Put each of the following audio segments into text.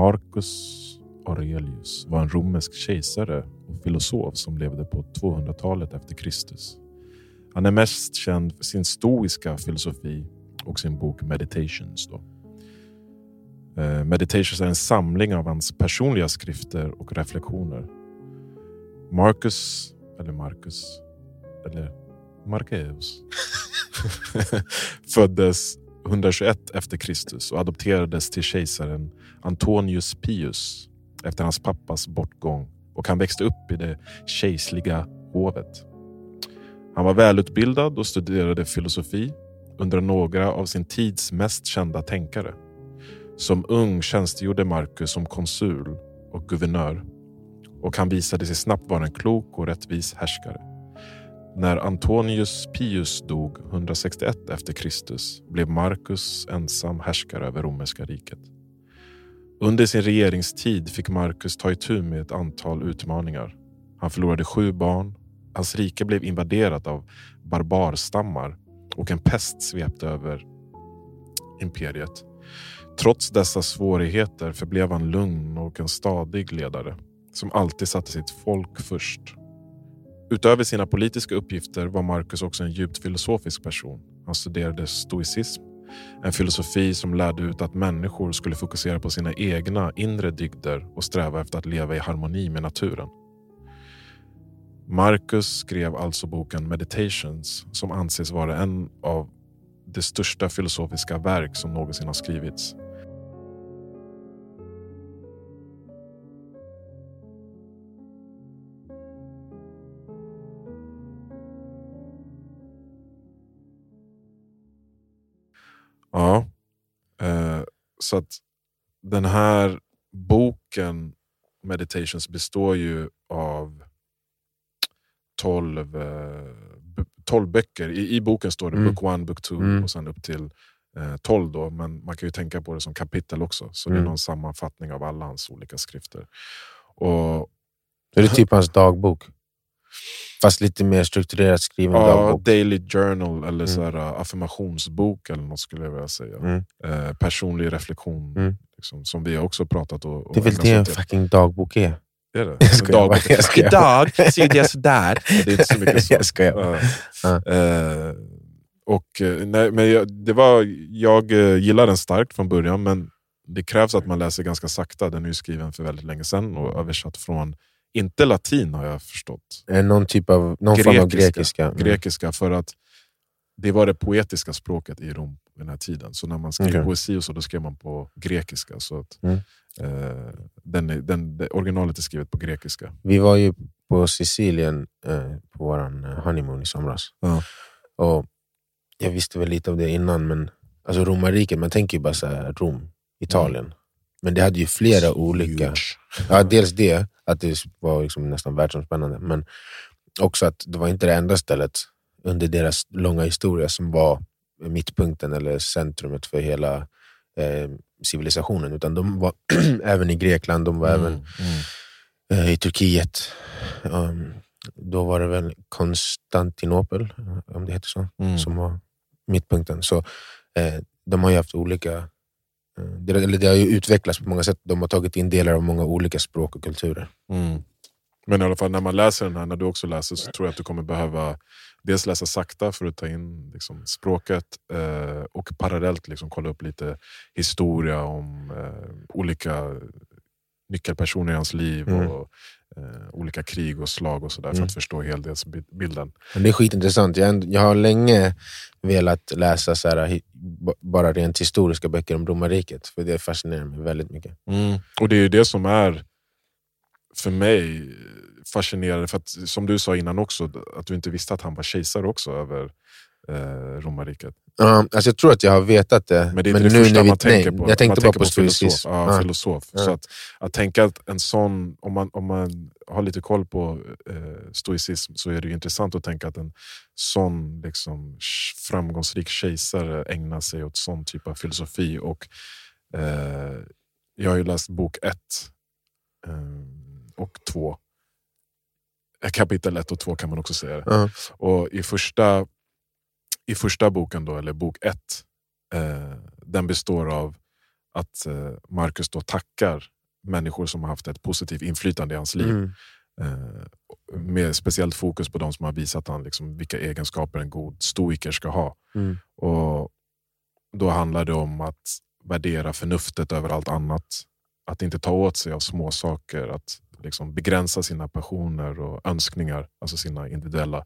Marcus Aurelius var en romersk kejsare och filosof som levde på 200-talet efter Kristus. Han är mest känd för sin stoiska filosofi och sin bok Meditations. Då. Eh, Meditations är en samling av hans personliga skrifter och reflektioner. Marcus, eller Marcus, eller Markeus föddes 121 efter Kristus och adopterades till kejsaren Antonius Pius efter hans pappas bortgång och han växte upp i det kejserliga hovet. Han var välutbildad och studerade filosofi under några av sin tids mest kända tänkare. Som ung tjänstgjorde Marcus som konsul och guvernör och han visade sig snabbt vara en klok och rättvis härskare. När Antonius Pius dog 161 efter Kristus blev Marcus ensam härskare över romerska riket. Under sin regeringstid fick Marcus ta itu med ett antal utmaningar. Han förlorade sju barn, hans rike blev invaderat av barbarstammar och en pest svepte över imperiet. Trots dessa svårigheter förblev han lugn och en stadig ledare som alltid satte sitt folk först. Utöver sina politiska uppgifter var Marcus också en djupt filosofisk person. Han studerade stoicism, en filosofi som lärde ut att människor skulle fokusera på sina egna inre dygder och sträva efter att leva i harmoni med naturen. Marcus skrev alltså boken Meditations som anses vara en av de största filosofiska verk som någonsin har skrivits. Ja, eh, så att den här boken Meditations består ju av 12, eh, 12 böcker. I, I boken står det Mm. book 1, book 2 Mm. och sen upp till eh, 12. Då, men man kan ju tänka på det som kapitel också. Så det är Mm. någon sammanfattning av alla hans olika skrifter. Och Så det är typ hans dagbok. Fast lite mer strukturerat skriven ja, dagbok. Daily journal eller Mm. så här, uh, affirmationsbok eller något skulle jag vilja säga. Mm. Eh, personlig reflektion. Mm. Liksom, som vi har också pratat och, och Det är väl det en fucking dagbok är? Är det? Jag skojar Dagbok. jag skojar. Idag gjorde jag sådär. Det är inte så mycket så. Jag skojar. Ja. Ja. Eh, och, nej, men jag, det var, jag gillar den starkt från början, men det krävs att man läser ganska sakta. Den är ju skriven för väldigt länge sedan och översatt från, inte latin har jag förstått, Eh, Någon typ av någon form av grekiska. Mm. grekiska för att det var det poetiska språket i Rom den här tiden. Så när man skrev Okej. poesi och så, då skrev man på grekiska. Så att, Mm. eh, den är, den, det, originalet är skrivet på grekiska. Vi var ju på Sicilien eh, på vår honeymoon i somras. Ja. Och jag visste väl lite av det innan, men alltså romarriket, man tänker ju bara så här, Rom, Italien. Men det hade ju flera olika... Ja, dels det, att det var liksom nästan världsomspännande, men också att det var inte det enda stället under deras långa historia som var mittpunkten eller centrumet för hela eh, civilisationen. Utan de var även i Grekland, de var även Mm, mm. eh, i Turkiet. Um, då var det väl Konstantinopel, om det heter så, Mm. som var mittpunkten. Så eh, de har ju haft olika... Eh, det, eller det har ju utvecklats på många sätt. De har tagit in delar av många olika språk och kulturer. Mm. Men i alla fall när man läser den här, när du också läser, så tror jag att du kommer behöva dels läsa sakta för att ta in liksom, språket eh, och parallellt liksom, kolla upp lite historia om eh, olika nyckelpersoner i hans liv Mm. och eh, olika krig och slag och sådär för Mm. att förstå helhetsbilden. Men det är skitintressant. Jag, jag har länge velat läsa så här, bara rent historiska böcker om romarriket. För det fascinerar mig väldigt mycket. Och det är ju det som är för mig fascinerande. För att, som du sa innan också, att du inte visste att han var kejsare också över eh, romarriket. Ja, alltså jag tror att jag har vetat det. Men det är inte det första man tänker på. Jag tänkte man bara tänker på filosof. Ja, Ja. filosof. Ja. Så att, att tänka att en sån, om man, om man har lite koll på eh, stoicism så är det intressant att tänka att en sån liksom, framgångsrik kejsare ägnar sig åt sån typ av filosofi. Och eh, Jag har ju läst bok ett eh, och två. Eh, Kapitel ett och två kan man också säga. Ja. Och i första, i första boken, då, eller bok ett, eh, den består av att eh, Marcus då tackar människor som har haft ett positivt inflytande i hans liv. Mm. Eh, med speciellt fokus på de som har visat han liksom, vilka egenskaper en god stoiker ska ha. Mm. Och Då handlar det om att värdera förnuftet över allt annat. Att inte ta åt sig av små saker, att liksom begränsa sina passioner och önskningar, alltså sina individuella.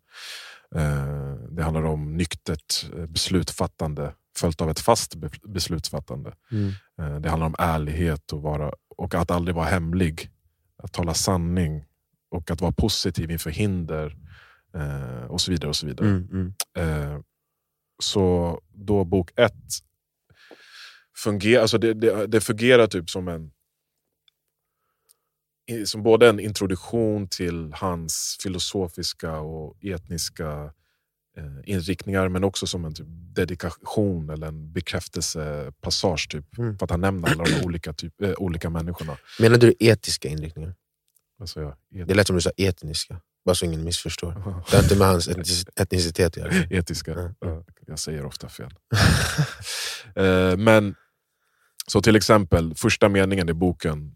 Eh, det handlar om nyktert eh, beslutsfattande följt av ett fast be- beslutsfattande. Mm. Eh, det handlar om ärlighet och, vara, och att aldrig vara hemlig. Att tala sanning och att vara positiv inför hinder och så vidare. och så vidare. Mm. Mm. Så då bok ett fungerar, alltså det, det, det fungerar typ som en som både en introduktion till hans filosofiska och etniska eh, inriktningar men också som en typ dedikation eller en bekräftelsepassage. Typ, Mm. För att han nämner alla de olika, typ, eh, olika människorna. Menar du etiska inriktningar? Alltså, ja, et- Det lät som du sa etniska, bara så ingen missförstår. Aha. Det har inte med hans etnici- etnicitet att göra. Etiska. Ja, jag säger ofta fel. Eh, men så till exempel, första meningen i boken,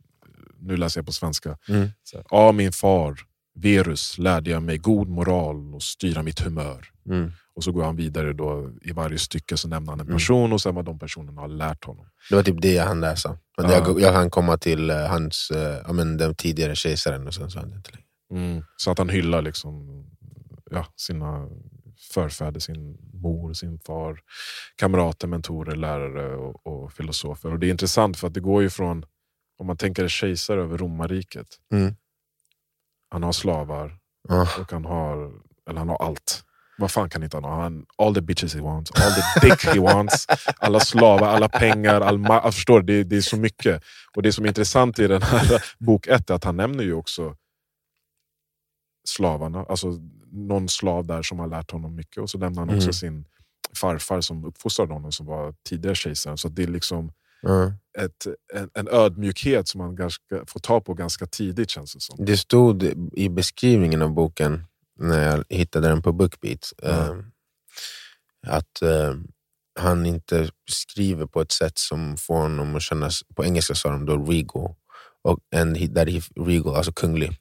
nu läser jag på svenska. Mm. Här, Av min far, Verus, lärde jag mig god moral och styra mitt humör. Mm. Och så går han vidare då, i varje stycke så nämner han en Mm. person och sen vad de personerna har lärt honom. Det var typ det jag hann läsa. Men Ja. jag, jag hann komma till eh, hans, eh, ja, men den tidigare kejsaren och sen så hann jag inte längre. Så att han hyllar liksom, ja, sina förfäder, sin mor, sin far, kamrater, mentorer, lärare och, och filosofer. Och Det är intressant för att det går ju från, om man tänker en kejsare över romarriket. Mm. Han har slavar Ja. och han har, eller han har allt. Vad fan kan inte han ha? Han, all the bitches he wants, all the dick he wants, alla slavar, alla pengar, all ma- jag förstår, det, det är så mycket. Och Det som är intressant i den här bok ett är att han nämner ju också slavarna, alltså någon slav där som har lärt honom mycket. Och så nämner han också Mm. sin farfar som uppfostrade honom, som var tidigare kejsaren. Så det är liksom Ja. ett, en, en ödmjukhet som man ganska, får ta på ganska tidigt känns det som. Det stod i beskrivningen av boken, när jag hittade den på Bookbeat, Ja. eh, att eh, han inte skriver på ett sätt som får honom att kännas, på engelska sa de då regal, och, and he, that he, regal, alltså kunglig.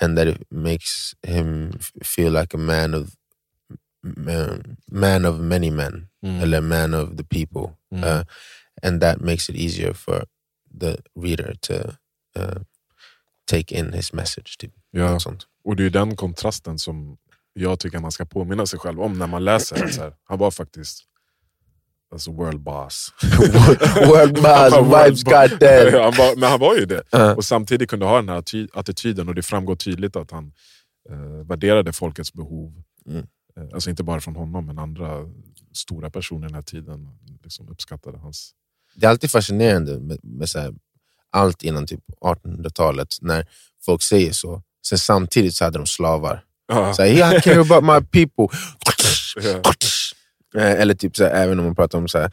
and that it makes him feel like a man of man, man of many men, Mm. eller man of the people, Mm. uh, and that makes it easier for the reader to uh, take in his message. Typ. Ja. Och det är den kontrasten som jag tycker man ska påminna sig själv om när man läser. Så här, han var faktiskt alltså world boss. World boss, vibes got that. Han var, men han var ju det. Uh, Och samtidigt kunde ha den här attityden och det framgår tydligt att han eh, värderade folkets behov. Mm. Eh, alltså inte bara från honom, men andra stora personer den här tiden liksom uppskattade hans... det är alltid fascinerande med, med så här, allt innan typ 1800-talet, när folk säger så. Sen samtidigt så hade de slavar. Ja, Så här, yeah, I care about my people. Eh, Eller typ så här, även om man pratar om så här,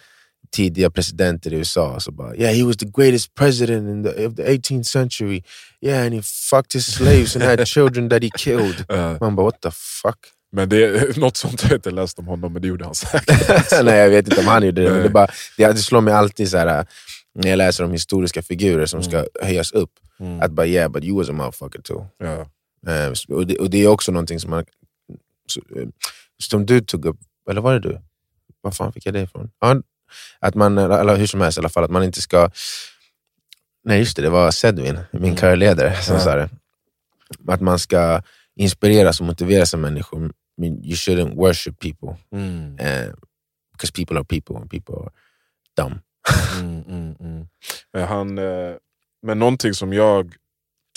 tidiga presidenter i USA, så bara yeah he was the greatest president in the, of the 18th century. Yeah and he fucked his slaves and had children that he killed. Man bara what the fuck? Men det, något sånt har jag inte läst om honom, men det gjorde han säkert. Nej jag vet inte om han gjorde det, men det, bara, det, det slår mig alltid så här, när jag läser om historiska figurer som ska höjas upp. Mm. Att bara yeah but you was a motherfucker too. Ja. Eh, och, det, och det är också någonting som man eh, som du tog upp, eller var det du? Var fan fick jag det ifrån? Att man, eller hur som helst i alla fall, att man inte ska... Nej just det, det var Sedwin, min Mm. körledare, som Ja. sa det. Att man ska inspireras och motiveras av människor. Men you shouldn't worship people. Mm. Because people are people and people are dumb. Mm, mm, mm. Men, han, eh, men någonting som jag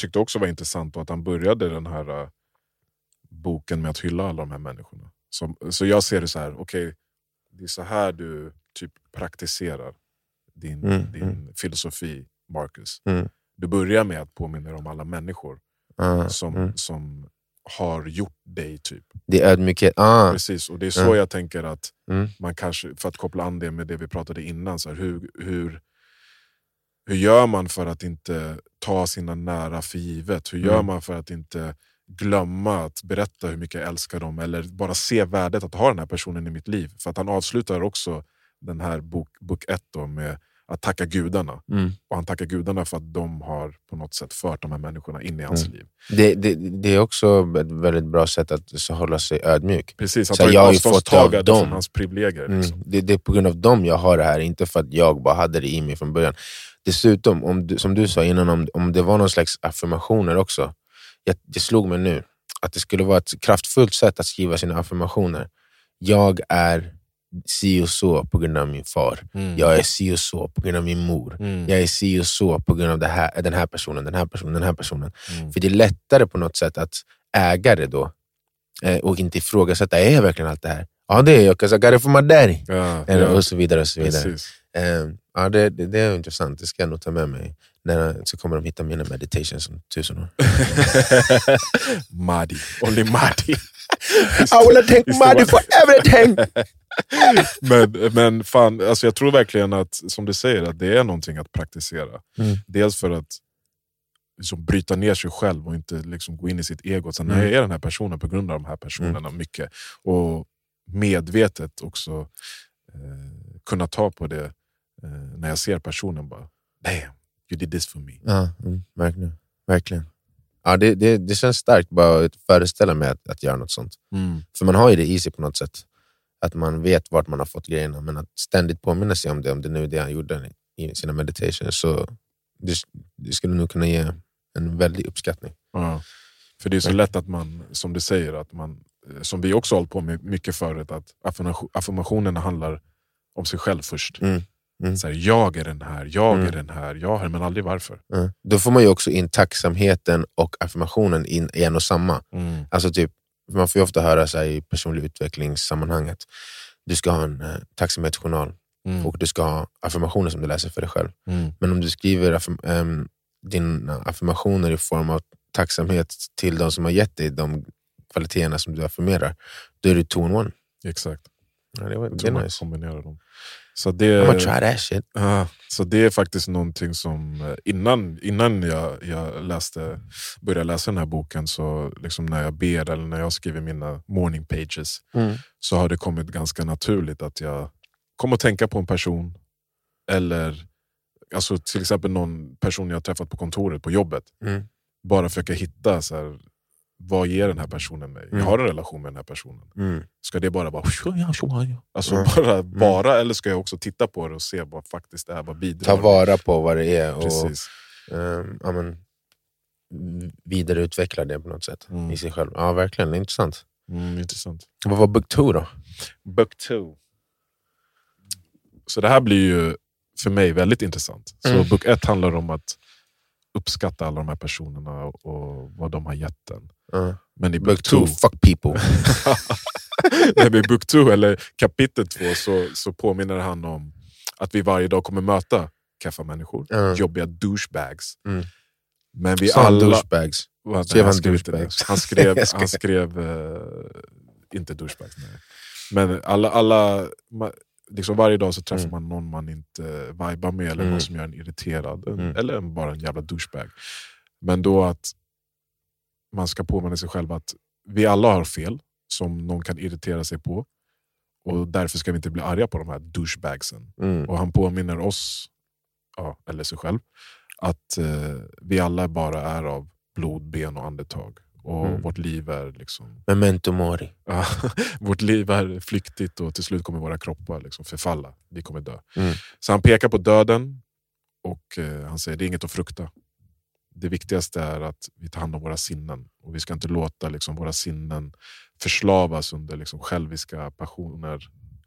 tyckte också var intressant var att han började den här eh, boken med att hylla alla de här människorna. Så, så jag ser det så här, okej, det är så här du typ praktiserar din, Mm, din mm. filosofi, Marcus. Du börjar med att påminna om alla människor Ah, som, som har gjort dig. typ. Det är ödmjukhet. Ah, Precis, och det är så Ja. jag tänker att mm. man kanske, för att koppla an det med det vi pratade innan, så här, hur, hur, hur gör man för att inte ta sina nära för givet? Hur gör Mm. man för att inte glömma att berätta hur mycket jag älskar dem eller bara se värdet att ha den här personen i mitt liv? För att han avslutar också den här bok, bok ett då med att tacka gudarna. Mm. Och han tackar gudarna för att de har på något sätt fört de här människorna in i hans Mm. liv. Det, det, det är också ett väldigt bra sätt att hålla sig ödmjuk. Precis, han tar jag avståndstagande från hans privilegier. Liksom. Mm. Det, det är på grund av dem jag har det här, inte för att jag bara hade det i mig från början. Dessutom, om du, som du sa innan, om, om det var någon slags affirmationer också. Jag, det slog mig nu att det skulle vara ett kraftfullt sätt att skriva sina affirmationer. Jag är si och så på grund av min far. Mm. Jag är si och så på grund av min mor. Mm. Jag är si och så på grund av det här, den här personen, den här personen, den här personen. Mm. För det är lättare på något sätt att äga det då eh, och inte ifrågasätta, är jag verkligen allt det här? Ja det är jag, 'cause I got it from my daddy. Ja, ja, Och så vidare. och så vidare. Eh, ja, det, det, det är intressant, det ska jag nog ta med mig. När, så kommer de hitta mina meditations om tusen år. Mahdi. Only Mahdi. I det, Mahdi va? for everything! men, men fan, alltså jag tror verkligen att, som du säger, att det är någonting att praktisera. Mm. Dels för att liksom, bryta ner sig själv och inte liksom, gå in i sitt ego. Sen Mm. jag är den här personen på grund av de här personerna mycket. Och medvetet också eh, kunna ta på det eh, när jag ser personen. bara Damn, you did this for me. Ja, mm, verkligen. verkligen. Ja, det, det, det känns starkt bara att föreställa mig att, att göra något sånt. Mm. För man har ju det easy på något sätt. Att man vet vart man har fått grejerna, men att ständigt påminna sig om det, om det nu är det han gjorde i sina meditations, så det, det skulle nog kunna ge en väldig uppskattning. Ja. För det är så lätt att man, som du säger, att man, eh, som vi också hållit på med mycket förut, att affirmation- affirmationerna handlar om sig själv först. Mm. Mm. Så här, jag är den här, jag Mm. är den här, jag är men aldrig varför. Ja. Då får man ju också in tacksamheten och affirmationen in i en och samma. Mm. Alltså typ, man får ju ofta höra så här, i personlig utvecklingssammanhanget, du ska ha en eh, tacksamhetsjournal Mm. och du ska ha affirmationer som du läser för dig själv. Mm. Men om du skriver affirm ehm, dina affirmationer i form av tacksamhet till de som har gett dig de kvaliteterna som du affirmerar, då är du two in one. Exakt. Ja, det, var, Jag det tror är man nice. kombinerar dem. Så I'm det, gonna try that shit. Ja, så det är faktiskt någonting som, eh, innan, innan jag, jag läste, började läsa den här boken, så liksom när jag ber eller när jag skriver mina morning pages, så har det kommit ganska naturligt att jag kommer att tänka på en person, eller alltså till exempel någon person jag har träffat på kontoret, på jobbet. Mm. Bara försöka hitta, så här, vad ger den här personen mig? Mm. Jag har en relation med den här personen. Mm. Ska det bara vara... Alltså Mm. bara, bara eller ska jag också titta på det och se vad faktiskt det är? Vad bidrar Ta vara på vad det är och Precis. ehm, ja, men, vidareutveckla det på något sätt Mm. i sig själv. Ja, verkligen. Intressant. Mm, intressant. Vad var book two då? Book two. Så det här blir ju för mig väldigt intressant. Så Mm. book ett handlar om att uppskatta alla de här personerna och vad de har gett en. Ja. Men i book, book two, fuck people. Nej, men i book two, eller kapitel två, så, så påminner han om att vi varje dag kommer möta kaffa människor, Ja. jobbiga douchebags. Mm. Men vi han alla... douchebags? Vad- Skrev nej, han skrev douchebags? Han skrev, han skrev eh, inte douchebags. Nej. Men alla, alla, liksom varje dag så träffar Mm. man någon man inte vibar med, eller Mm. någon som gör en irriterad, en, Mm. eller bara en jävla douchebag. Men då att man ska påminna sig själv att vi alla har fel som någon kan irritera sig på. Och därför ska vi inte bli arga på de här douchebagsen. Mm. Och han påminner oss, ja, eller sig själv, att eh, vi alla bara är av blod, ben och andetag. Och Mm. vårt liv är liksom Memento mori. ja, vårt liv är flyktigt och till slut kommer våra kroppar liksom förfalla. Vi kommer dö. Mm. Så han pekar på döden och eh, han säger det är inget att frukta. Det viktigaste är att vi tar hand om våra sinnen. Och Vi ska inte låta liksom, våra sinnen förslavas under liksom, själviska passioner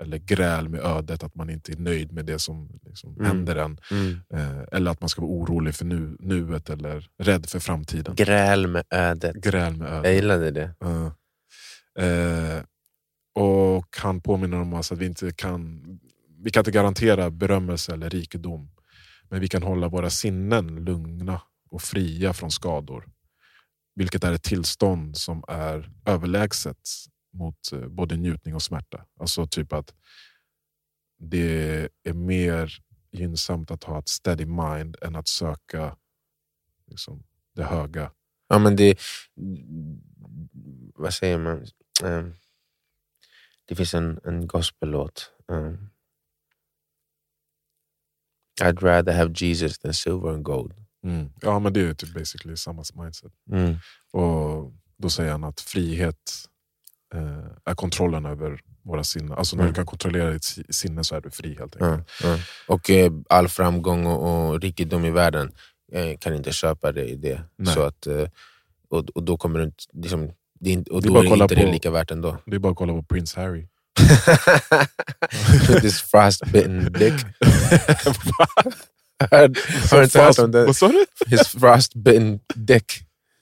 eller gräl med ödet, att man inte är nöjd med det som liksom, Mm. händer en. Mm. Eh, eller att man ska vara orolig för nu, nuet eller rädd för framtiden. Gräl med ödet. Gräl med ödet. Jag gillade det. Ja. Eh, och han påminner om oss att vi inte kan, vi kan inte garantera berömmelse eller rikedom. Men vi kan hålla våra sinnen lugna och fria från skador. Vilket är ett tillstånd som är överlägset mot eh, både njutning och smärta. Alltså typ att det är mer gynnsamt att ha ett steady mind än att söka liksom, det höga. Ja, men det... Vad säger man? Ehm, det finns en, en gospellåt. Um, I'd rather have Jesus than silver and gold. Mm. Ja, men det är typ basically samma mindset. Mm. Och Då säger han att frihet är kontrollen över våra sinnen. Alltså när Mm. du kan kontrollera ditt si- sinne så är du fri helt enkelt. Ja, ja. Och eh, all framgång och, och rikedom i världen eh, kan inte köpa det i det. Nej. Så att, eh, och, och då kommer du inte, liksom, det är och Det är då bara är inte det på- lika värt ändå. Det är bara att kolla på Prince Harry. This frostbitten dick. Har du inte hört om det? Vad sa du? His frostbitten dick.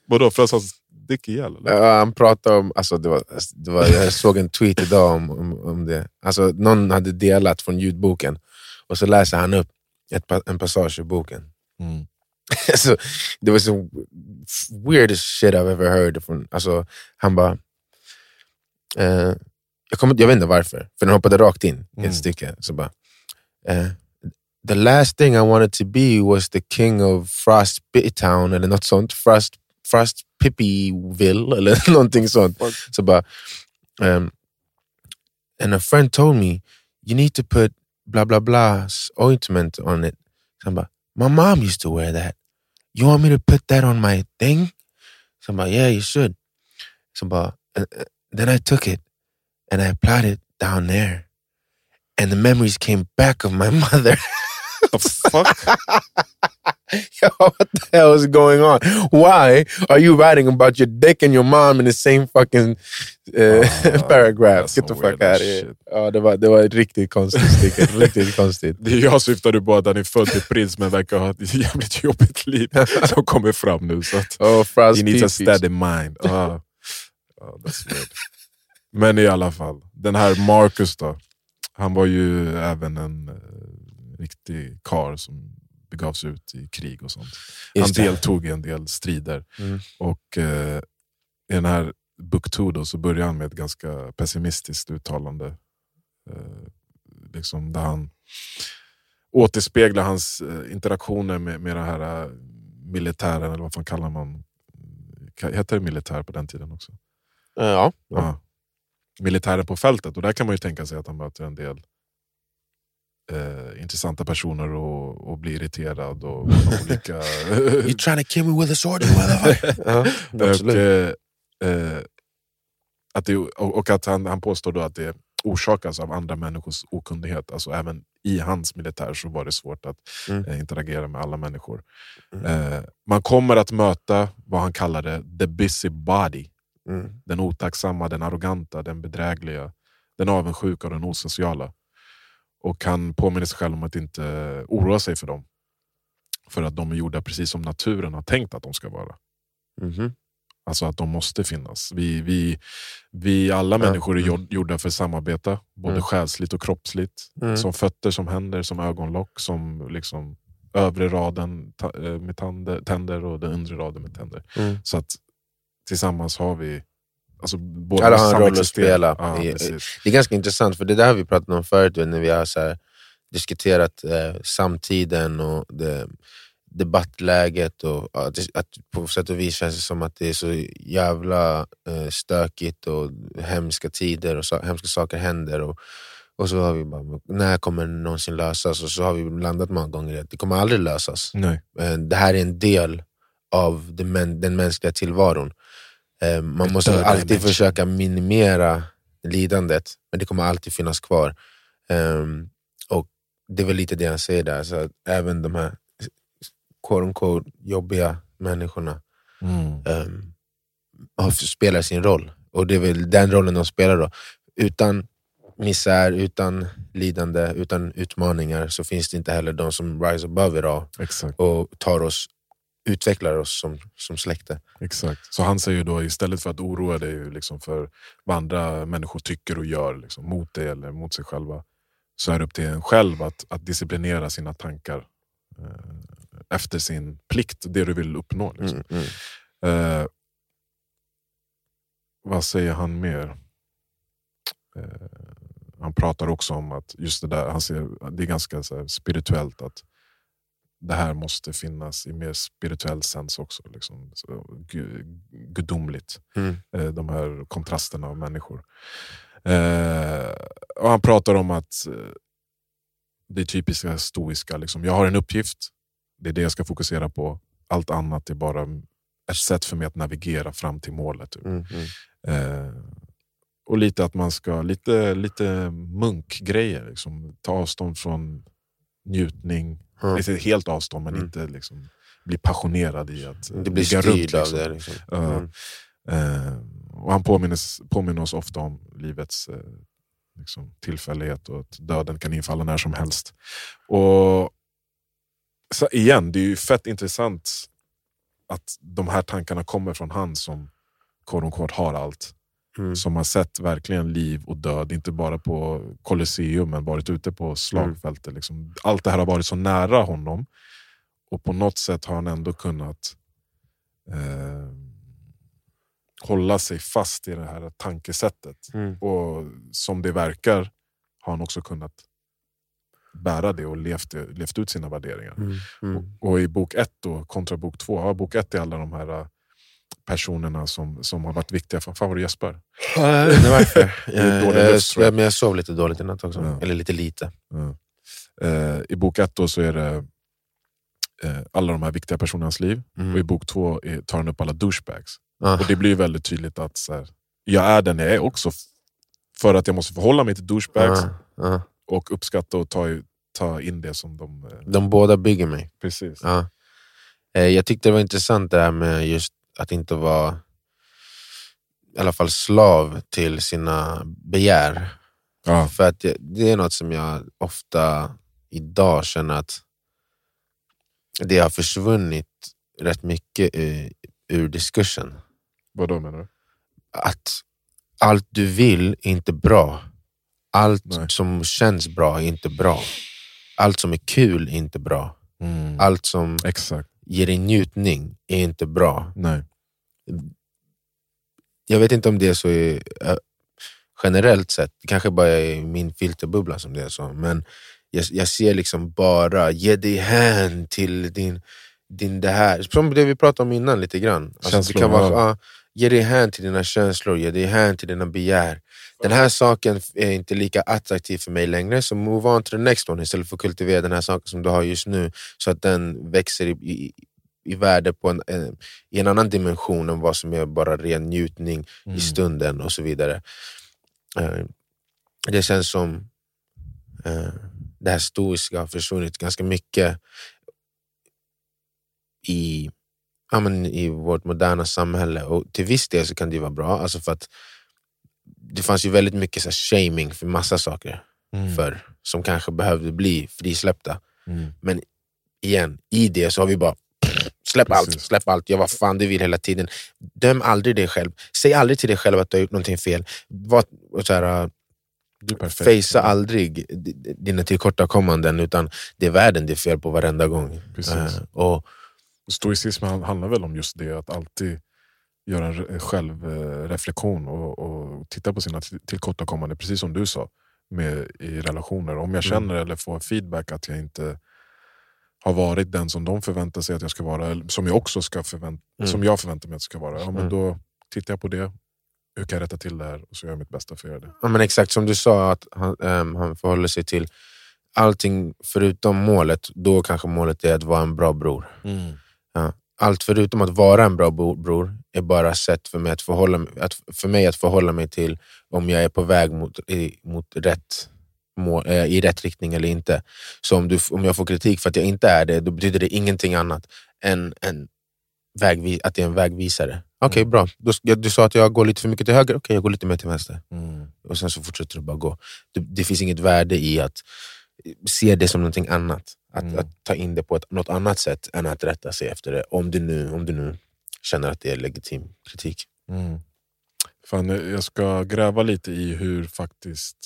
Vadå, frös hans dick ihjäl? Eller? Ja, han pratade om, alltså det var, det var, jag såg en tweet idag om, om, om det. Alltså, någon hade delat från ljudboken och så läser han upp ett, en passage ur boken. Mm. alltså, det var så weirdest shit I've ever heard. Från, alltså, han bara... Eh, jag, jag vet inte varför, för den hoppade rakt in i Mm. ett stycke. Så bara, eh, the last thing I wanted to be was the king of Frost Town eller något sånt. Frost, Frost Pippyville eller någonting sånt. Så bara, um, and a friend told me you need to put blah blah blah's ointment on it. Så han bara, my mom used to wear that. You want me to put that on my thing? Så han bara, yeah you should. Så bara, uh, uh, then I took it and I applied it down there. And the memories came back of my mother. The fuck? Yo, what the hell is going on? Why are you writing about your dick and your mom in the same fucking uh, Ah, paragraph? Get the fuck out of here. Ja, det, var, det var ett riktigt konstigt stycke. riktigt konstigt. Det jag syftade på att han är född till prins men verkar ha ett jävligt jobbigt liv som kommer fram nu. Så att Oh, he needs a steady mind. Ah. Ah, that's weird. Men i alla fall, den här Marcus då. Han var ju även en eh, riktig kar som begav sig ut i krig och sånt. Han Just det. deltog i en del strider. Mm. Och eh, i den här Book 2 då, så börjar han med ett ganska pessimistiskt uttalande. Eh, liksom där han återspeglar hans eh, interaktioner med, med den här eh, militären, eller vad fan kallar man? Hette det militär på den tiden också? Ja. ja. Ja. Militären på fältet. Och där kan man ju tänka sig att han möter en del eh, intressanta personer och, och blir irriterad. och olika... You trying to kill me with a sword you motherfucker? ja, och, eh, eh, att det, och, och att han, han påstår då att det orsakas av andra människors okunnighet. Alltså även i hans militär så var det svårt att Mm. eh, interagera med alla människor. Mm. Eh, man kommer att möta vad han kallade the busy body. Mm. Den otacksamma, den arroganta, den bedrägliga, den avundsjuka och den osociala. Och han påminner sig själv om att inte oroa sig för dem. För att de är gjorda precis som naturen har tänkt att de ska vara. Mhm. Alltså att de måste finnas. Vi, vi, vi alla Ja, människor är mm. gjord- gjorda för att samarbeta, både Mm. själsligt och kroppsligt. Mm. Som fötter, som händer, som ögonlock, som liksom övre raden eh, med tänder, tänder och den undre raden med tänder. Mm. Så att tillsammans har vi... Alltså, båda Alla har en roll att spela Ja, i-. Det är ganska intressant, för det där har vi pratat om förut när vi har så här, diskuterat eh, samtiden och det, debattläget. Och, att, att På sätt och vis känns det som att det är så jävla eh, stökigt och hemska tider och så, hemska saker händer. Och, och så har vi bara, när kommer det någonsin lösas? Och så har vi landat många gånger i att det kommer aldrig lösas. Nej. Eh, Det här är en del av den mänskliga tillvaron. Eh, Man måste alltid försöka minimera lidandet, men det kommer alltid finnas kvar. Ehm, och Det är väl lite det han säger där, så att även de här quote unquote, jobbiga människorna Mm. um, spelar sin roll. Och det är väl den rollen de spelar då. Utan misär, utan lidande, utan utmaningar så finns det inte heller de som rise above it all Exakt. och tar oss, utvecklar oss som, som släkte. Exakt. Så han säger då istället för att oroa dig liksom för vad andra människor tycker och gör liksom, mot dig eller mot sig själva så är det upp till en själv att, att disciplinera sina tankar eh, efter sin plikt, det du vill uppnå. Liksom. Mm, mm. Eh, vad säger han mer? Eh, han pratar också om att just det där, han ser, det är ganska här, spirituellt att det här måste finnas i mer spirituell sens också. Liksom, så, gudomligt. Mm. Eh, de här kontrasterna av människor. Eh, och han pratar om att eh, det typiska stoiska. Liksom. Jag har en uppgift, det är det jag ska fokusera på. Allt annat är bara ett sätt för mig att navigera fram till målet. Typ. Mm, mm. Eh, och lite att man ska, lite, lite munkgrejer. Liksom. Ta avstånd från njutning. Ja. Inte helt avstånd, men Mm. inte liksom, bli passionerad i att eh, Det blir styrd runt, av liksom. det. Liksom. Mm. Eh, och han påminner, påminner oss ofta om livets eh, liksom, tillfällighet och att döden kan infalla när som helst. Och så igen, det är ju fett intressant att de här tankarna kommer från han som unquote, har allt. Mm. Som har sett verkligen liv och död, inte bara på Colosseum men varit ute på slagfältet. Liksom. Allt det här har varit så nära honom och på något sätt har han ändå kunnat eh, hålla sig fast i det här tankesättet. Mm. Och som det verkar har han också kunnat bära det och levt, levt ut sina värderingar. Mm. Mm. Och, och i bok ett då, kontra bok två, ja, bok ett är alla de här personerna som, som har varit viktiga. Fan, vad du gäspar. Ja, jag vet inte varför. jag, dålig jag, men jag sov lite dåligt i natt också. Ja. Eller lite lite. Ja. Eh, I bok ett då så är det eh, alla de här viktiga personernas liv. Mm. Och i bok två är, tar han upp alla douchebags. Ah. Och det blir väldigt tydligt att så här, jag är den jag är också för att jag måste förhålla mig till douchebags Ah, ah. och uppskatta och ta, ta in det som de... Eh, De båda bygger mig. precis. Ja. Eh, Jag tyckte det var intressant det här med just att inte vara i alla fall slav till sina begär. Ja. För att det, det är något som jag ofta idag känner att det har försvunnit rätt mycket ur, ur diskursen. Vad menar du? Att allt du vill är inte bra. Allt Nej. som känns bra är inte bra. Allt som är kul är inte bra. Allt som Exakt. ger dig njutning är inte bra. Nej. Jag vet inte om det är så i, eh, generellt sett, det kanske bara är i min filterbubbla som det är så, men jag, jag ser liksom bara, ge dig hän till din, din det här. Som det vi pratade om innan lite grann. Alltså, det kan vara, ja. ja, ge dig hän till dina känslor, ge dig hän till dina begär. Den här saken är inte lika attraktiv för mig längre, så move on to the next one istället för att kultivera den här saken som du har just nu, så att den växer i, i, i värde på en, en, i en annan dimension än vad som är bara ren njutning Mm. i stunden och så vidare. Eh, Det känns som eh, det här stoiska har försvunnit ganska mycket i, ja, men i vårt moderna samhälle. Och till viss del så kan det vara bra, alltså för att det fanns ju väldigt mycket så här, shaming för massa saker Mm. förr, som kanske behövde bli frisläppta. Mm. Men igen, i det så har vi bara släpp allt, Precis. släpp allt, gör vad fan du vill hela tiden. Döm aldrig dig själv. Säg aldrig till dig själv att du har gjort någonting fel. Var, så här, perfekt. Facea aldrig dina tillkortakommanden, utan det är världen det är fel på varenda gång. Precis. Eh, och, Stoicism han- handlar väl om just det, att alltid göra en re- självreflektion och, och titta på sina till- tillkortakommanden, precis som du sa, med, i relationer. Om jag känner eller får feedback att jag inte har varit den som de förväntar sig att jag ska vara, eller som jag också ska förvänt, Mm. som jag förväntar mig att jag ska vara, ja, men Mm. då tittar jag på det. Hur kan jag rätta till det här? Och så gör jag mitt bästa för att göra det. ja, men exakt som du sa, att han, ehm, han förhåller sig till allting förutom målet. Då kanske målet är att vara en bra bror. Ja. Allt förutom att vara en bra bror är bara sätt för mig att förhålla mig, att, för mig att förhålla mig till om jag är på väg mot, mot rätt eh, i rätt riktning eller inte. Så om, du, om jag får kritik för att jag inte är det, då betyder det ingenting annat än en vägvi, att det är en vägvisare. Okej, bra. Då, ja, du sa att jag går lite för mycket till höger, okej jag går lite mer till vänster. Och sen så fortsätter du bara gå. Det, det finns inget värde i att se det som någonting annat. Att, Mm. att ta in det på ett, något annat sätt än att rätta sig efter det. Om du nu, om du nu känner att det är legitim kritik. Mm. Fan, jag ska gräva lite i hur faktiskt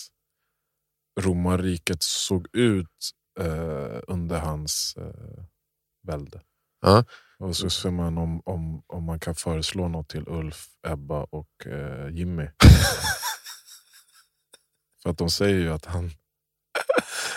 romarriket såg ut eh, under hans eh, välde. Ja. Och så ser man om, om, om man kan föreslå något till Ulf, Ebba och eh, Jimmy. För att de säger ju att han,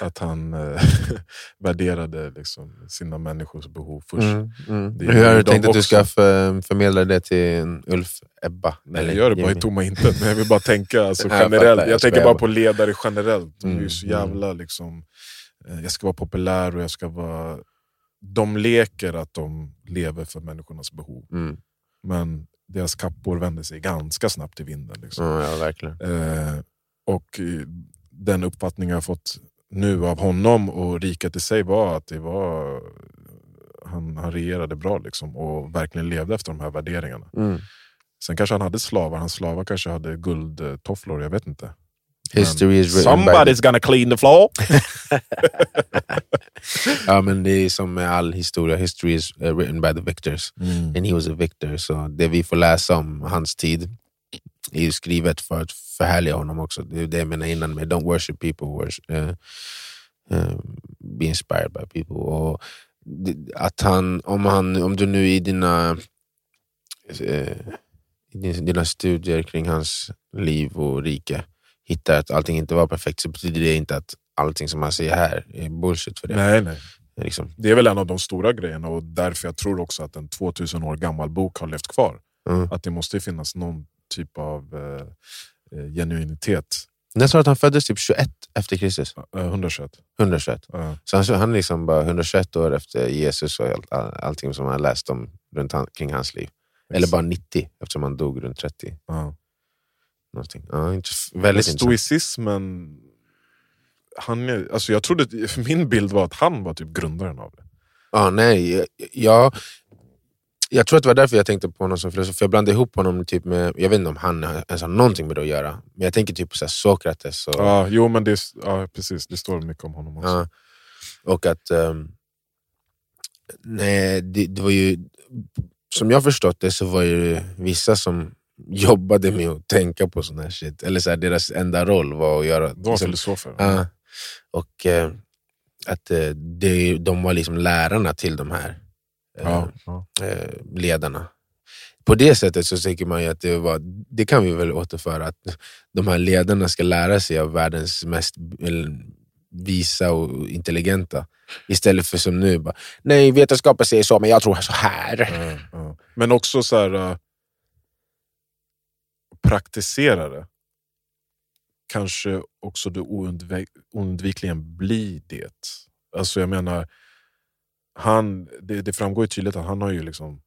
att han eh, värderade liksom sina människors behov först. Mm, mm. Hur har du tänkt att du ska för, förmedla det till Ulf, Ebba? Nej, jag gör det bara i tomma intet, men jag vill bara tänka alltså, jag generellt. jag jag tänker bara på ledare generellt. De är Mm, så mm. jävla liksom, eh, jag ska vara populär och jag ska vara... De leker att de lever för människornas behov. Mm. Men deras kappor vänder sig ganska snabbt till vinden. Liksom. Ja, ja, verkligen. Eh, och eh, den uppfattning jag har fått nu av honom och riket i sig var att det var, han, han regerade bra liksom, och verkligen levde efter de här värderingarna. Mm. Sen kanske han hade slavar, hans slavar kanske hade guldtofflor, jag vet inte. History is written by... Somebody's gonna clean the floor! Ja, men det är som med all historia. History is uh, written by the victors. Mm. And he was a victor. Så det vi får läsa om hans tid är skrivet för att förhärliga honom också. Det är det jag menar innan med don't worship people, worship, uh, uh, be inspired by people. Och att han, om, han, om du nu i dina, eh, i din- dina studier kring hans liv och rike hittar att allting inte var perfekt så betyder det inte att allting som han säger här är bullshit för det. Nej, nej. Liksom. Det är väl en av de stora grejerna och därför jag tror också att en 2000 år gammal bok har levt kvar. Mm. Att det måste finnas någon typ av eh, genuinitet. När sa att han föddes typ 21 efter Kristus? Eh, 121. 121. Eh, Så han, han liksom bara 121 år efter Jesus och allt, all, allting som han läst om runt han, kring hans liv. Eller bara 90 eftersom han dog runt 30. ja. Någonting. Ja, väldigt stoicismen, han är, alltså jag trodde, min bild var att han var typ grundaren av det. Ja, nej, jag, jag, tror att det var därför jag tänkte på honom som filosof. För jag blandade ihop honom typ med, jag vet inte om han ens har någonting med det att göra. Men jag tänker typ på så här Sokrates. Och, Ja, jo, men det, ja, precis, det står mycket om honom också. Ja. Och att... ehm, nej, det, det var ju... Som jag förstått det så var det vissa som jobbade med att tänka på sån här shit. Eller så här, deras enda roll var att göra... De var liksom- filosofer. Ja. och eh, att eh, det, de var liksom lärarna till de här Ja, eh, ledarna. På det sättet så tänker man ju att det, var, det kan vi väl återföra, att de här ledarna ska lära sig av världens mest visa och intelligenta. Istället för som nu, bara, nej vetenskapen säger så men jag tror så här. Ja, ja. Men också så här, äh, praktisera det. Kanske också du oundvik- oundvikligen blir det. Alltså jag menar, han, det, det framgår ju tydligt att han har ju liksom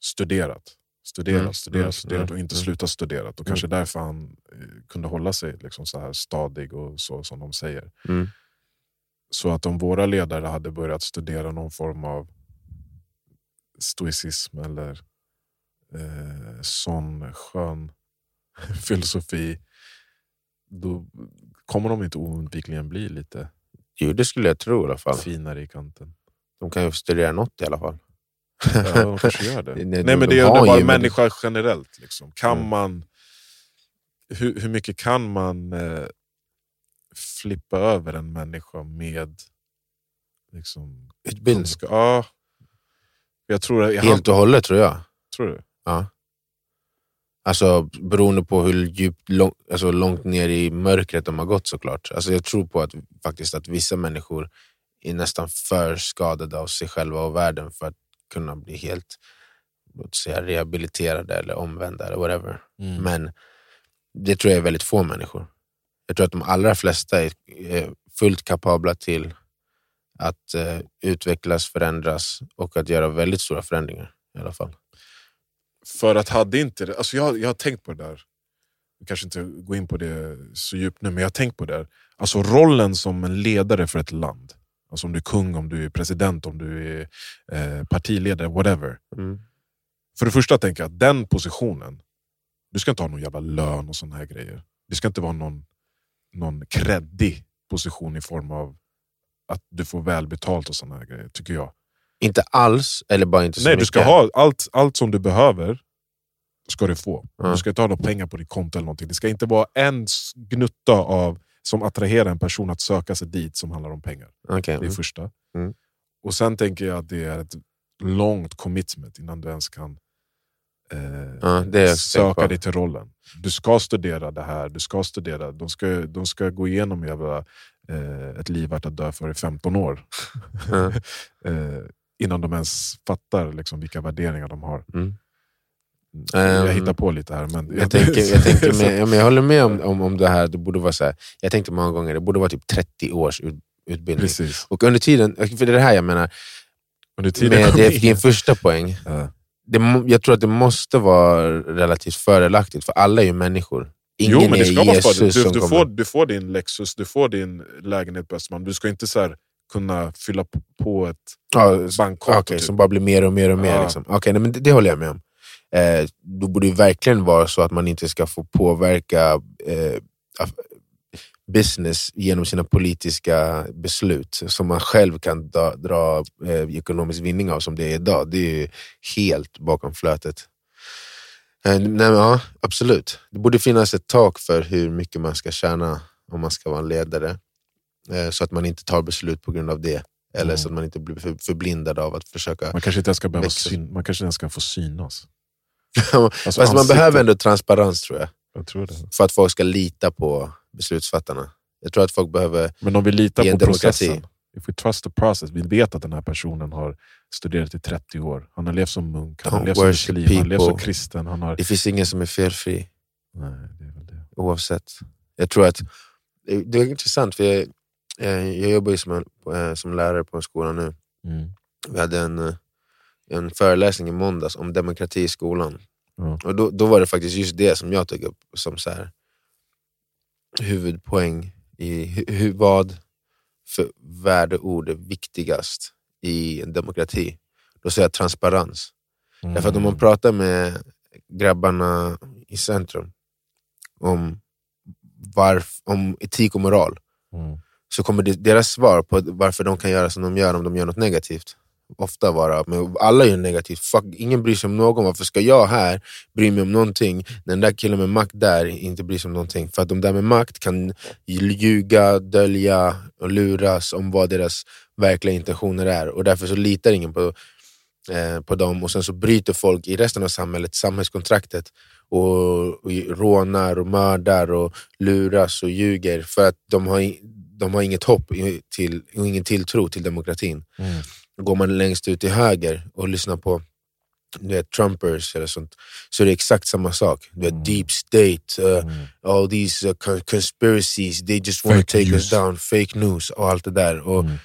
studerat. Studerat, Mm, studerat, mm, studerat mm, och inte mm. slutat studerat. Och kanske därför han eh, kunde hålla sig liksom så här stadig och så som de säger. Mm. Så att om våra ledare hade börjat studera någon form av stoicism eller eh, sån skön filosofi, då kommer de inte oundvikligen bli lite Jo, det skulle jag tro i alla fall. finare i kanten. De kan ju studera något i alla fall. Ja, de kanske gör det. Nej, Nej, men de det är bara människa generellt. Liksom. Kan Mm. man, hur, hur mycket kan man eh, flippa över en människa med liksom, Utbildning. Ja, jag tror, jag, Helt och hållet tror jag. tror du? Ja. Alltså beroende på hur djupt, lång, alltså, långt ner i mörkret de har gått såklart. Alltså, jag tror på att, faktiskt att vissa människor är nästan för skadade av sig själva och världen för att kunna bli helt låt säga, rehabiliterade eller omvända eller whatever. Mm. Men det tror jag är väldigt få människor. Jag tror att de allra flesta är, är fullt kapabla till att eh, utvecklas, förändras och att göra väldigt stora förändringar i alla fall. För att hade inte det, alltså jag, jag har tänkt på det där, jag kanske inte går in på det så djupt nu, men jag har tänkt på det. Där. Alltså rollen som en ledare för ett land. Alltså om du är kung, om du är president, om du är eh, partiledare, whatever. För det första tänker jag att den positionen, du ska inte ha någon jävla lön och såna här grejer. Det ska inte vara någon, någon kreddig position i form av att du får välbetalt och såna här grejer, tycker jag. Inte alls, eller bara inte så Nej, mycket. du ska ha allt, allt som du behöver ska du få. Ja. Du ska inte ha några pengar på ditt konto eller någonting. Det ska inte vara en gnutta av som attraherar en person att söka sig dit som handlar om pengar. Okej, Det är mm. första. Mm. Och sen tänker jag att det är ett långt commitment innan du ens kan eh, Ja, söka dig till rollen. Du ska studera det här, du ska studera. De ska, de ska gå igenom jävla, eh, ett liv värt att dö för i 15 år. Eh, innan de ens fattar liksom, vilka värderingar de har. Mm. Jag Ehm, hittar på lite här. Men Jag, tänker, jag, tänker med, men jag håller med om, om, om det här. Det borde vara så här. Jag tänkte många gånger det borde vara typ 30 års ut, utbildning. Precis. Och under tiden, för det är det här jag menar, Under tiden med det, in- din första poäng. Ja. Det, jag tror att det måste vara relativt fördelaktigt, för alla är ju människor. Ingen Jo, men det ska är vara Jesus du, som du, kommer. får, du får din Lexus, du får din lägenhet på Östermalm. Du ska inte så här kunna fylla på- ett Ja, bankkonto. Okej, typ. som bara blir mer och mer och mer. Ja. Liksom. Okej, nej, men det, det håller jag med om. Eh, då borde det verkligen vara så att man inte ska få påverka eh, business genom sina politiska beslut som man själv kan dra, dra eh, ekonomisk vinning av som det är idag. Det är helt bakom flötet. Eh, nej, ja, absolut. Det borde finnas ett tak för hur mycket man ska tjäna om man ska vara en ledare. Eh, så att man inte tar beslut på grund av det. Eller Mm. så att man inte blir för, förblindad av att försöka... Man kanske inte ens ska, behöva syn, man kanske inte ens ska få synas. Fast Alltså, man behöver ändå transparens tror jag. Jag tror det. För att folk ska lita på beslutsfattarna. Jag tror att folk behöver... Men om vi litar på demokrati. processen. If we trust the process. Vi vet att den här personen har studerat i 30 år. Han har levt som munk, han har levt som muslim, han har levt som people. kristen. Han har... Det finns ingen som är felfri Nej, det är väl det. oavsett. Jag tror att... Det är intressant för jag, eh, jag jobbar ju som, en, eh, som lärare på en skola nu. Mm. Vi hade en, eh, en föreläsning i måndags om demokrati i skolan. Ja. Och då, då var det faktiskt just det som jag tog upp som så här, huvudpoäng i hu, vad för värdeord är viktigast i en demokrati. Då säger jag transparens. Mm. Därför att om man pratar med grabbarna i centrum om, varf, om etik och moral Mm. så kommer deras svar på varför de kan göra som de gör om de gör något negativt ofta vara men alla gör negativt. Fuck, ingen bryr sig om någon. Varför ska jag här bry mig om någonting när den där killen med makt där inte bryr sig om någonting? För att de där med makt kan ljuga, dölja och luras om vad deras verkliga intentioner är. Och därför så litar ingen på, eh, på dem och sen så bryter folk i resten av samhället samhällskontraktet och, och rånar och mördar och luras och ljuger för att de har, de har inget hopp till, och ingen tilltro till demokratin. Mm. Går man längst ut till höger och lyssnar på du vet, Trumpers eller sånt, så är det exakt samma sak. Du vet, Mm. Deep state, uh, Mm. all these uh, con- conspiracies, they just want to take us news. down, fake news och allt det där. Och Mm.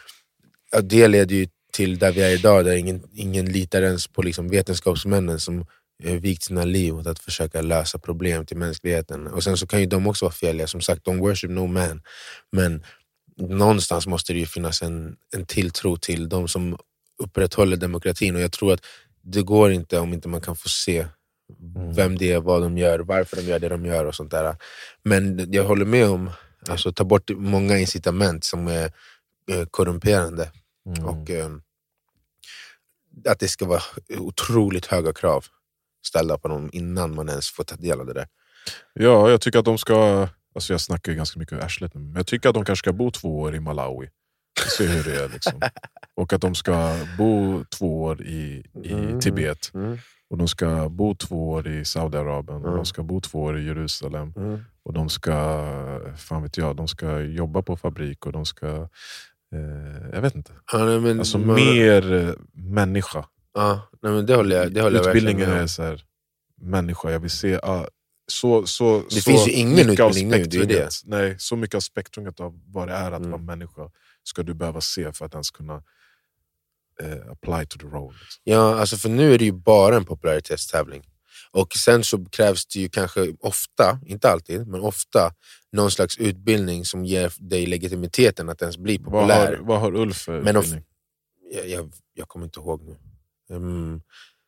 ja, Det leder ju till där vi är idag, där ingen, ingen litar ens på liksom vetenskapsmännen som eh, vikt sina liv åt att försöka lösa problem till mänskligheten. Och sen så kan ju de också vara feliga, som sagt, don't worship no man. Men någonstans måste det ju finnas en, en tilltro till de som upprätthåller demokratin och jag tror att det går inte om inte man kan få se vem det är, vad de gör, varför de gör det de gör och sånt där. Men jag håller med om, alltså ta bort många incitament som är eh, korrumperande Mm. och eh, att det ska vara otroligt höga krav ställda på dem innan man ens får ta del av det där. Ja, jag tycker att de ska... Alltså jag snackar ju ganska mycket om arslet nu, men jag tycker att de kanske ska bo två år i Malawi. Och se hur det är. Liksom. Och att de ska bo två år i, i Mm. Tibet. Mm. Och de ska bo två år i Saudiarabien. Och Mm. de ska bo två år i Jerusalem. Mm. Och de ska, fan vet jag, de ska jobba på fabrik och de ska... Eh, jag vet inte. Ja, nej, men, Alltså man- mer eh, människa. Ja, nej, men det håller jag, det håller jag verkligen Utbildningen med om. är så här, människa. Jag vill se... ah, så, så, Det så finns ju ingen utbildning nu, det är det. Nej, så mycket av spektrumet av vad det är att Mm. vara människa ska du behöva se för att ens kunna eh, apply to the role. Liksom. Ja, alltså för nu är det ju bara en popularitetstävling. Och sen så krävs det ju kanske ofta, inte alltid, men ofta någon slags utbildning som ger dig legitimiteten att ens bli Vad, populär. har, vad har Ulf för Men of- utbildning? Jag, jag, jag kommer inte ihåg nu. Mm,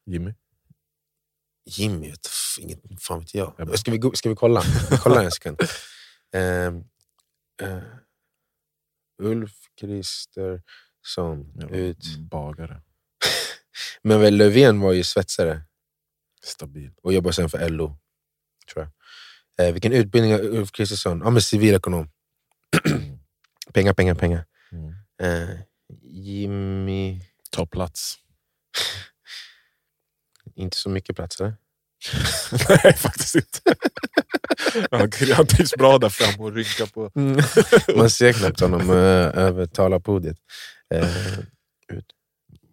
Jimmy? Jimmy, vet f- inget, fan vet jag. Jag bara- Ska vi, ska vi kolla? Vi kollar en sekund. Ehm, eh, Ulf Kristersson. Ja, Ut. Bagare. Men väl Löfven var ju svetsare. Stabil. och jobbar sen för LO. Tror jag. Eh, vilken utbildning har Ulf Kristersson? Ja, men civilekonom. pengar, pengar, pengar. Mm. Eh, Jimmy... Ta plats. Inte så mycket plats eller? Nej, faktiskt inte. han, han trivs bra där fram och rynkar på... Man ser knappt honom eh, över talarpodiet. Eh.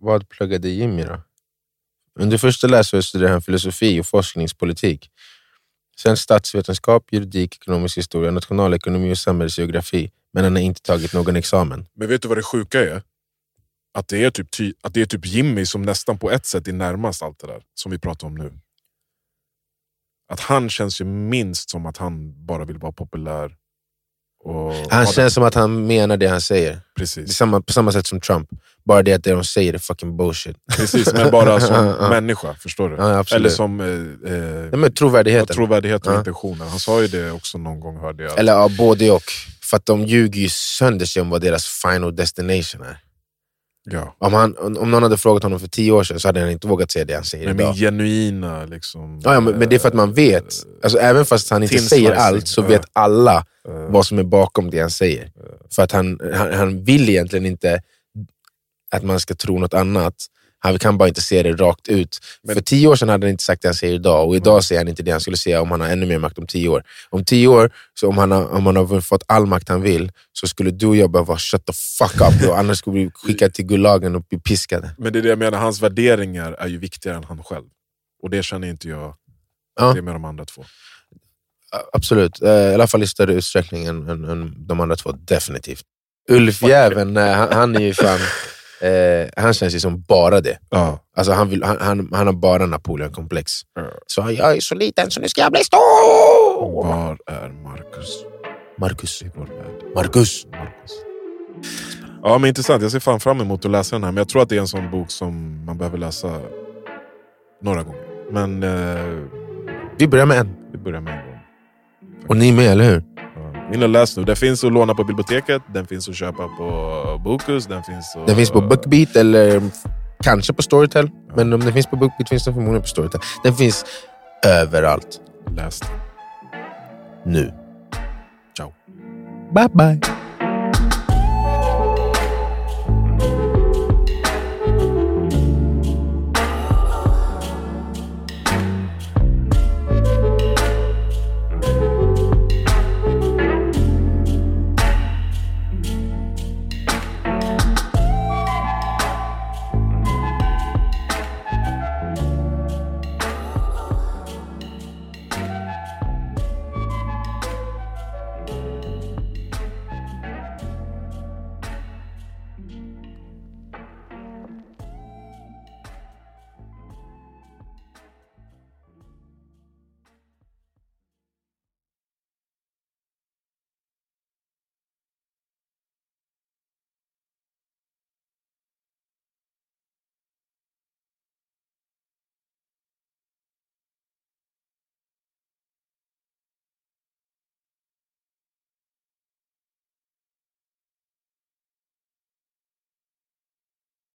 Vad pluggade Jimmy då? Under första läsåret studerade han filosofi och forskningspolitik. Sen statsvetenskap, juridik, ekonomisk historia, nationalekonomi och samhällsgeografi Men han har inte tagit någon examen. Men vet du vad det sjuka är? Att det är, typ, ty- att det är typ Jimmy som nästan på ett sätt är närmast allt det där som vi pratar om nu. Att han känns ju minst som att han bara vill vara populär. Han ha det- känns som att han menar det han säger. Precis, samma, på samma sätt som Trump. Bara det att det de säger är fucking bullshit. precis, men bara som människa. Förstår du? Ja. Eller som eh, eh, Ja, men trovärdigheten. trovärdighet och Ja. intentioner. Han sa ju det också någon gång, hörde jag. Eller ja, både och. För att de ljuger ju sönder sig om vad deras final destination är. Ja. Om, han, om någon hade frågat honom för tio år sedan så hade han inte vågat säga det han säger Men idag. min genuina liksom... Ja, ja, men, men det är för att man vet. Alltså, även fast han inte säger allt så vet alla eh, vad som är bakom det han säger. För att han, han, han vill egentligen inte att man ska tro något annat. Han kan bara inte se det rakt ut. Men- För tio år sedan hade han inte sagt det han säger idag och idag säger han inte det han skulle säga om han har ännu mer makt om tio år. Om tio år, så om han har, om han har fått all makt han vill, så skulle du och jag behöva shut the fuck up. Och annars skulle vi skicka till Gulagen och bli piskade. Men det är det jag menar, hans värderingar är ju viktigare än han själv. Och det känner inte jag Ja. det med de andra två. Absolut, Eh, i alla fall i större utsträckning än, än, än de andra två. Definitivt. Ulfjäveln, han, han är ju fan... Eh, han känns ju som bara det. Ja. Alltså han, vill, han, han, han har bara Napoleon-komplex. Ja. Så jag är så liten så nu ska jag bli stor! Var är Marcus Marcus. Marcus. Marcus. Ja men intressant, jag ser fan fram emot att läsa den här. Men jag tror att det är en sån bok som man behöver läsa några gånger. Men eh, Vi börjar med en. vi börjar med en gång. Och ni med, eller hur? In och läs nu. Den finns att låna på biblioteket, den finns att köpa på Bokus, den finns att... Den finns på Bookbeat eller kanske på Storytel. Men om den finns på Bookbeat finns den förmodligen på Storytel. Den finns överallt. Läs den. Nu. Ciao. Bye bye.